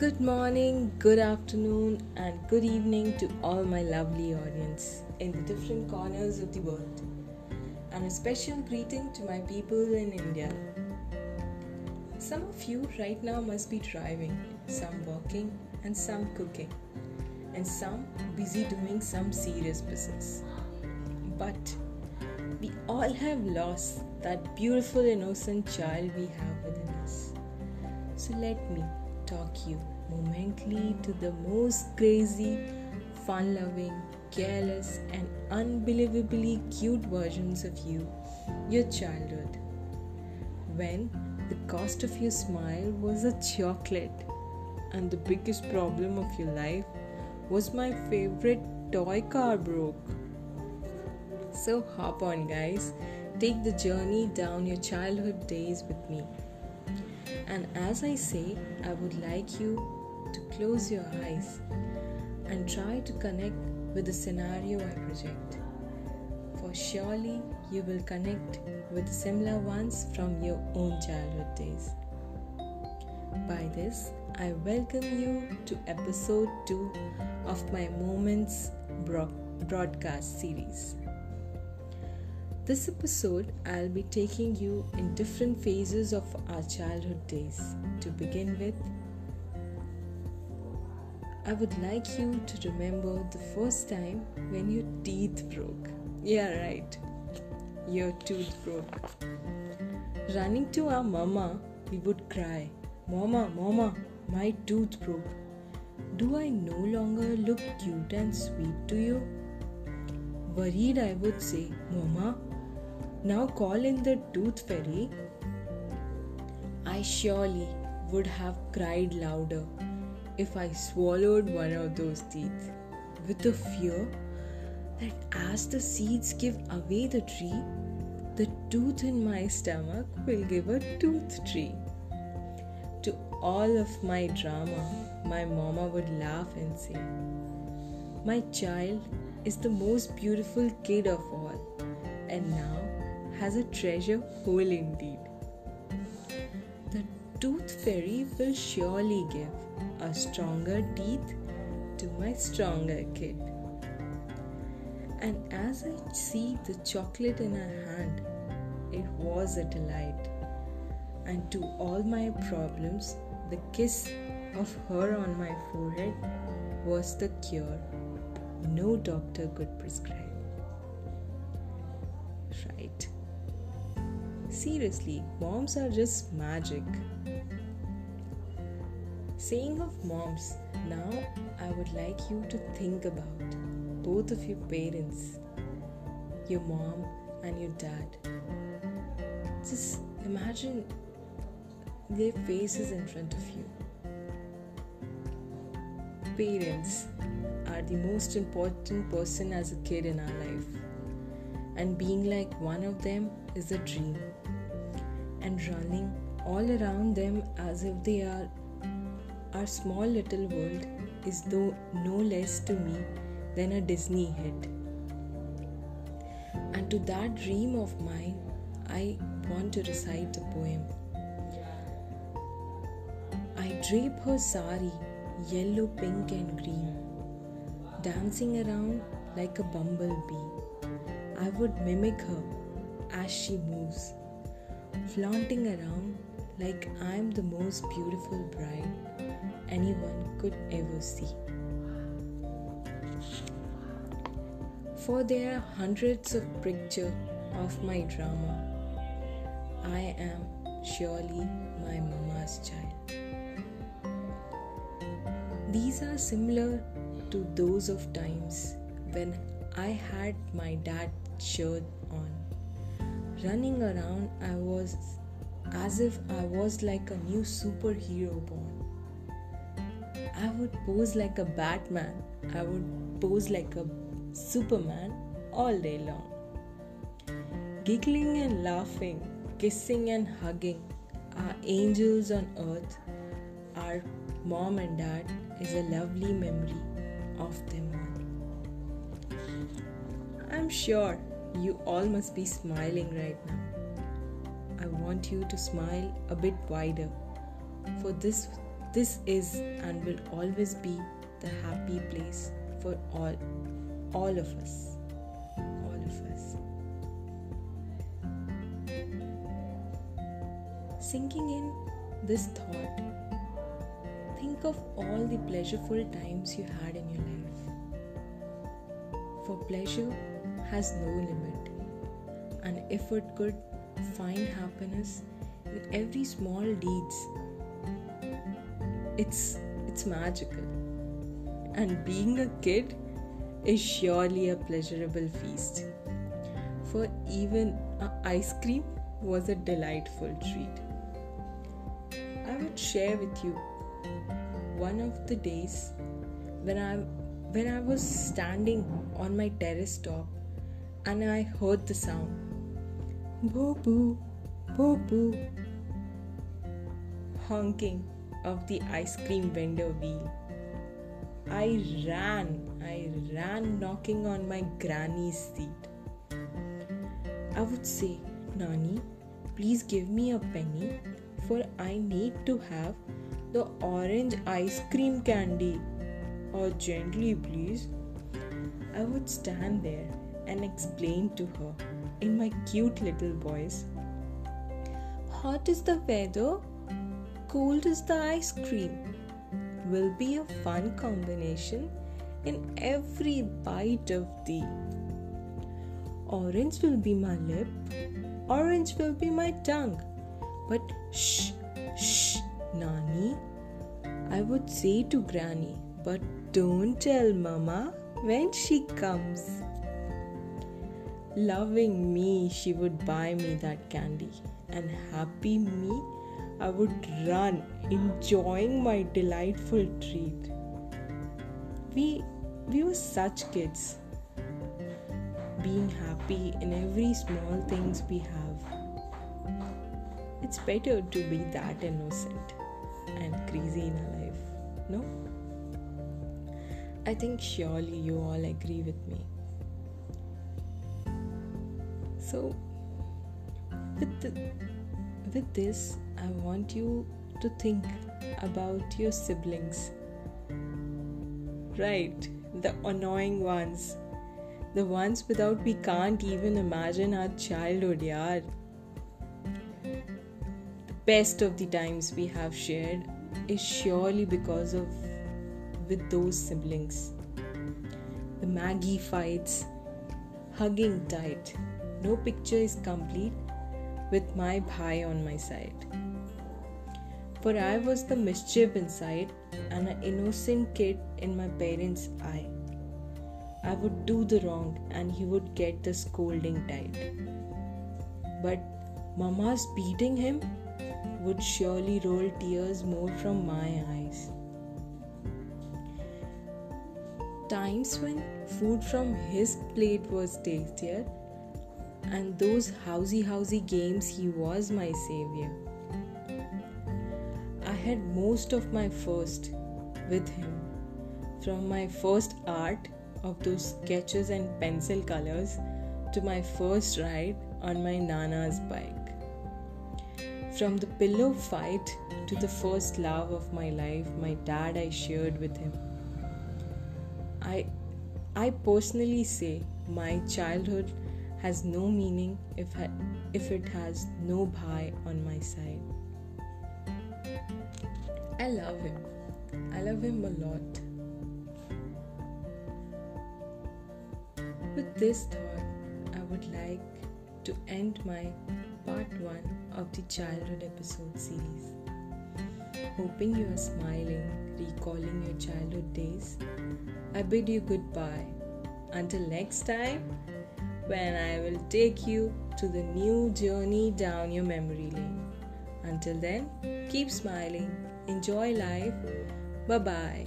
Good morning, good afternoon, and good evening to all my lovely audience in the different corners of the world. And a special greeting to my people in India. Some of you right now must be driving, some walking, and some cooking, and some busy doing some serious business. But we all have lost that beautiful, innocent child we have within us. So let me talk you momently to the most crazy, fun loving, careless, and unbelievably cute versions of you, your childhood. When the cost of your smile was a chocolate, and the biggest problem of your life was my favorite toy car broke. So hop on, guys. Take the journey down your childhood days with me. And as I say, I would like you to close your eyes and try to connect with the scenario I project. For surely you will connect with similar ones from your own childhood days. By this, I welcome you to episode 2 of my Moments broadcast series. This episode, I'll be taking you in different phases of our childhood days. To begin with, I would like you to remember the first time when your teeth broke. Yeah, right, your tooth broke. Running to our mama, we would cry, Mama, Mama, my tooth broke. Do I no longer look cute and sweet to you? Worried, I would say, Mama, now call in the tooth fairy. I surely would have cried louder if I swallowed one of those teeth with the fear that as the seeds give away the tree, the tooth in my stomach will give a tooth tree. To all of my drama, my mama would laugh and say, My child is the most beautiful kid of all, and now has a treasure hole indeed. The tooth fairy will surely give a stronger teeth to my stronger kid. And as I see the chocolate in her hand, it was a delight. And to all my problems, the kiss of her on my forehead was the cure no doctor could prescribe. Seriously, moms are just magic. Saying of moms, now I would like you to think about both of your parents, your mom and your dad. Just imagine their faces in front of you. Parents are the most important person as a kid in our life, and being like one of them is a dream and running all around them as if they are our small little world is though no less to me than a Disney hit. And to that dream of mine, I want to recite a poem. I drape her sari, yellow, pink, and green, dancing around like a bumblebee. I would mimic her as she moves flaunting around like I'm the most beautiful bride anyone could ever see. For there are hundreds of pictures of my drama. I am surely my mama's child. These are similar to those of times when I had my dad's shirt on running around, I was as if I was like a new superhero born. I would pose like a Batman, I would pose like a Superman all day long. Giggling and laughing, kissing and hugging, our angels on earth, our mom and dad is a lovely memory of them all. I'm sure you all must be smiling right now. I want you to smile a bit wider, for this this is and will always be the happy place for all all of us. All of us. Sinking in this thought think of all the pleasureful times you had in your life. For pleasure has no limit. And if it could find happiness in every small deeds. It's it's magical. And being a kid is surely a pleasurable feast. For even ice cream was a delightful treat. I would share with you one of the days when i when i was standing on my terrace top and i heard the sound boo boo boo boo honking of the ice cream vendor wheel. I ran, I ran knocking on my granny's seat. I would say, Nani, please give me a penny, for I need to have the orange ice cream candy. Or gently, please. I would stand there and explain to her in my cute little voice. Hot is the weather cold is the ice cream will be a fun combination in every bite of thee. Orange will be my lip, orange will be my tongue. But shh, shh, Nani, I would say to Granny, but don't tell Mama when she comes. Loving me, she would buy me that candy, and happy me I would run, enjoying my delightful treat. We, we were such kids, being happy in every small things we have. It's better to be that innocent and crazy in our life, no? I think surely you all agree with me. So, with the, with this, I want you to think about your siblings. Right, the annoying ones. The ones without we can't even imagine our childhood, yaar. The best of the times we have shared is surely because of with those siblings. The Maggi fights, hugging tight. No picture is complete with my bhai on my side for I was the mischief inside and an innocent kid in my parents' eye. I would do the wrong and he would get the scolding tight. But Mama's beating him would surely roll tears more from my eyes. Times when food from his plate was tastier, and those housey housey games, he was my savior I had most of my first with him. From my first art of those sketches and pencil colors to my first ride on my Nana's bike. From the pillow fight to the first love of my life, my dad I shared with him. I I personally say my childhood has no meaning if, if it has no bhai on my side. I love him. I love him a lot. With this thought, I would like to end my part 1 of the childhood episode series. Hoping you are smiling, recalling your childhood days, I bid you goodbye. Until next time, when I will take you to the new journey down your memory lane. Until then, keep smiling enjoy life. Bye bye.